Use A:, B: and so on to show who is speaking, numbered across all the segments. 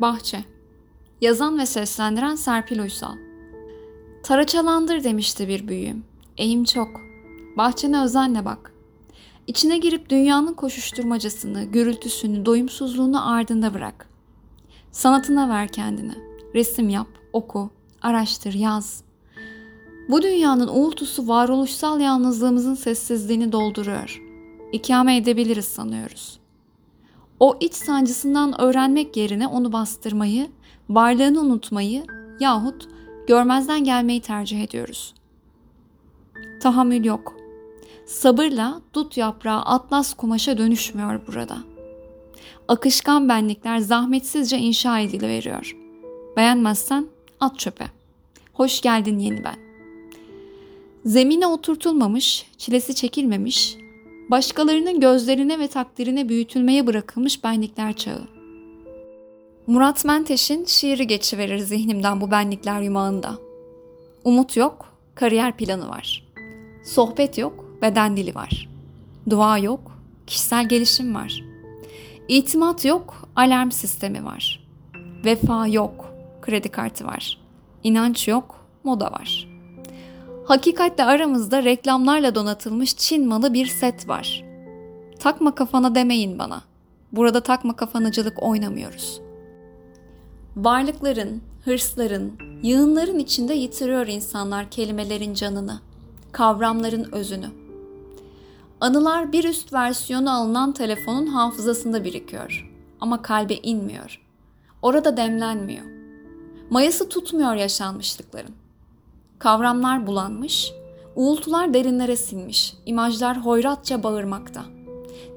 A: Bahçe Yazan ve seslendiren Serpil Uysal Taraçalandır demişti bir büyüğüm. Eğim çok. Bahçene özenle bak. İçine girip dünyanın koşuşturmacasını, gürültüsünü, doyumsuzluğunu ardında bırak. Sanatına ver kendini. Resim yap, oku, araştır, yaz. Bu dünyanın uğultusu varoluşsal yalnızlığımızın sessizliğini dolduruyor. İkame edebiliriz sanıyoruz. O iç sancısından öğrenmek yerine onu bastırmayı, varlığını unutmayı yahut görmezden gelmeyi tercih ediyoruz. Tahammül yok. Sabırla dut yaprağı atlas kumaşa dönüşmüyor burada. Akışkan benlikler zahmetsizce inşa ediliveriyor. Beğenmezsen at çöpe. Hoş geldin yeni ben. Zemine oturtulmamış, çilesi çekilmemiş, başkalarının gözlerine ve takdirine büyütülmeye bırakılmış benlikler çağı. Murat Menteş'in şiiri geçiverir zihnimden bu benlikler yumağında. Umut yok, kariyer planı var. Sohbet yok, beden dili var. Dua yok, kişisel gelişim var. İtimat yok, alarm sistemi var. Vefa yok, kredi kartı var. İnanç yok, moda var. Hakikatle aramızda reklamlarla donatılmış Çin malı bir set var. Takma kafana demeyin bana. Burada takma kafanıcılık oynamıyoruz. Varlıkların, hırsların, yığınların içinde yitiriyor insanlar kelimelerin canını, kavramların özünü. Anılar bir üst versiyonu alınan telefonun hafızasında birikiyor ama kalbe inmiyor. Orada demlenmiyor. Mayası tutmuyor yaşanmışlıkların. Kavramlar bulanmış, uğultular derinlere sinmiş, imajlar hoyratça bağırmakta.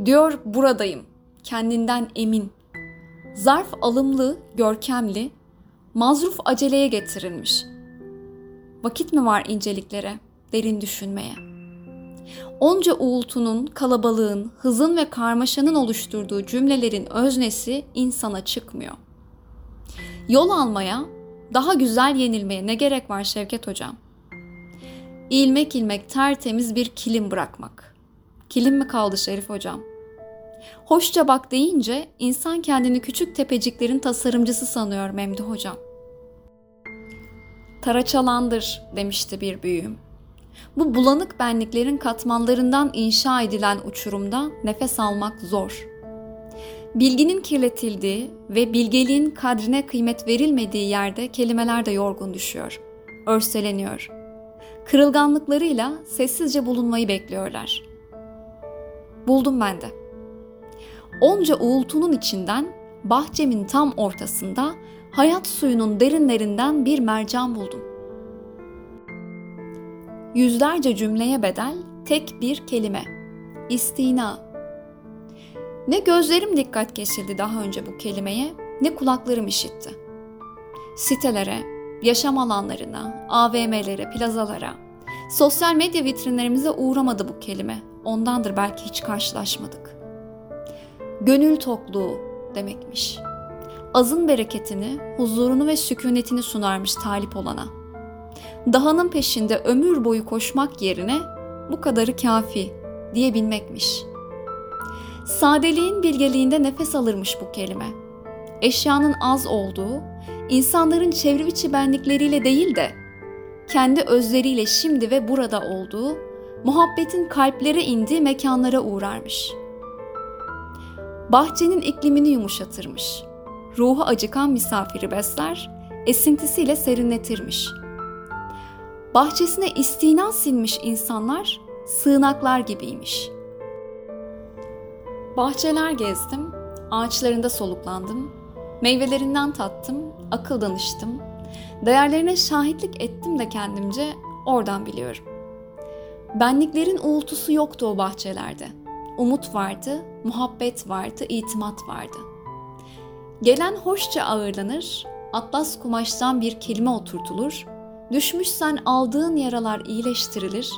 A: Diyor buradayım, kendinden emin. Zarf alımlı, görkemli, mazruf aceleye getirilmiş. Vakit mi var inceliklere, derin düşünmeye? Onca uğultunun, kalabalığın, hızın ve karmaşanın oluşturduğu cümlelerin öznesi insana çıkmıyor. Yol almaya, daha güzel yenilmeye ne gerek var Şevket Hocam? İlmek ilmek tertemiz bir kilim bırakmak. Kilim mi kaldı Şerif Hocam? Hoşça bak deyince insan kendini küçük tepeciklerin tasarımcısı sanıyor Memduh Hocam. Taraçalandır demişti bir büyüğüm. Bu bulanık benliklerin katmanlarından inşa edilen uçurumda nefes almak zor.'' Bilginin kirletildiği ve bilgeliğin kadrine kıymet verilmediği yerde kelimeler de yorgun düşüyor, örseleniyor. Kırılganlıklarıyla sessizce bulunmayı bekliyorlar. Buldum ben de. Onca uğultunun içinden bahçemin tam ortasında hayat suyunun derinlerinden bir mercan buldum. Yüzlerce cümleye bedel tek bir kelime. İstina ne gözlerim dikkat kesildi daha önce bu kelimeye, ne kulaklarım işitti. Sitelere, yaşam alanlarına, AVM'lere, plazalara, sosyal medya vitrinlerimize uğramadı bu kelime. Ondandır belki hiç karşılaşmadık. Gönül tokluğu demekmiş. Azın bereketini, huzurunu ve sükunetini sunarmış talip olana. Dahanın peşinde ömür boyu koşmak yerine bu kadarı kafi diyebilmekmiş.'' Sadeliğin bilgeliğinde nefes alırmış bu kelime. Eşyanın az olduğu, insanların çevrim içi benlikleriyle değil de kendi özleriyle şimdi ve burada olduğu, muhabbetin kalplere indiği mekanlara uğrarmış. Bahçenin iklimini yumuşatırmış. Ruhu acıkan misafiri besler, esintisiyle serinletirmiş. Bahçesine istina silmiş insanlar sığınaklar gibiymiş.'' Bahçeler gezdim, ağaçlarında soluklandım, meyvelerinden tattım, akıl danıştım, değerlerine şahitlik ettim de kendimce oradan biliyorum. Benliklerin uğultusu yoktu o bahçelerde. Umut vardı, muhabbet vardı, itimat vardı. Gelen hoşça ağırlanır, atlas kumaştan bir kelime oturtulur, düşmüşsen aldığın yaralar iyileştirilir,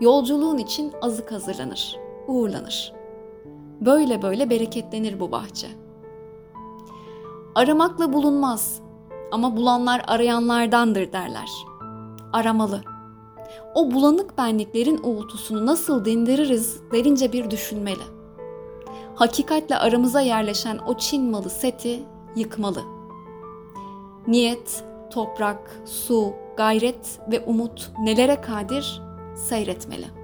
A: yolculuğun için azık hazırlanır, uğurlanır.'' Böyle böyle bereketlenir bu bahçe. Aramakla bulunmaz ama bulanlar arayanlardandır derler. Aramalı. O bulanık benliklerin uğultusunu nasıl dindiririz derince bir düşünmeli. Hakikatle aramıza yerleşen o Çin malı seti yıkmalı. Niyet, toprak, su, gayret ve umut nelere kadir seyretmeli.''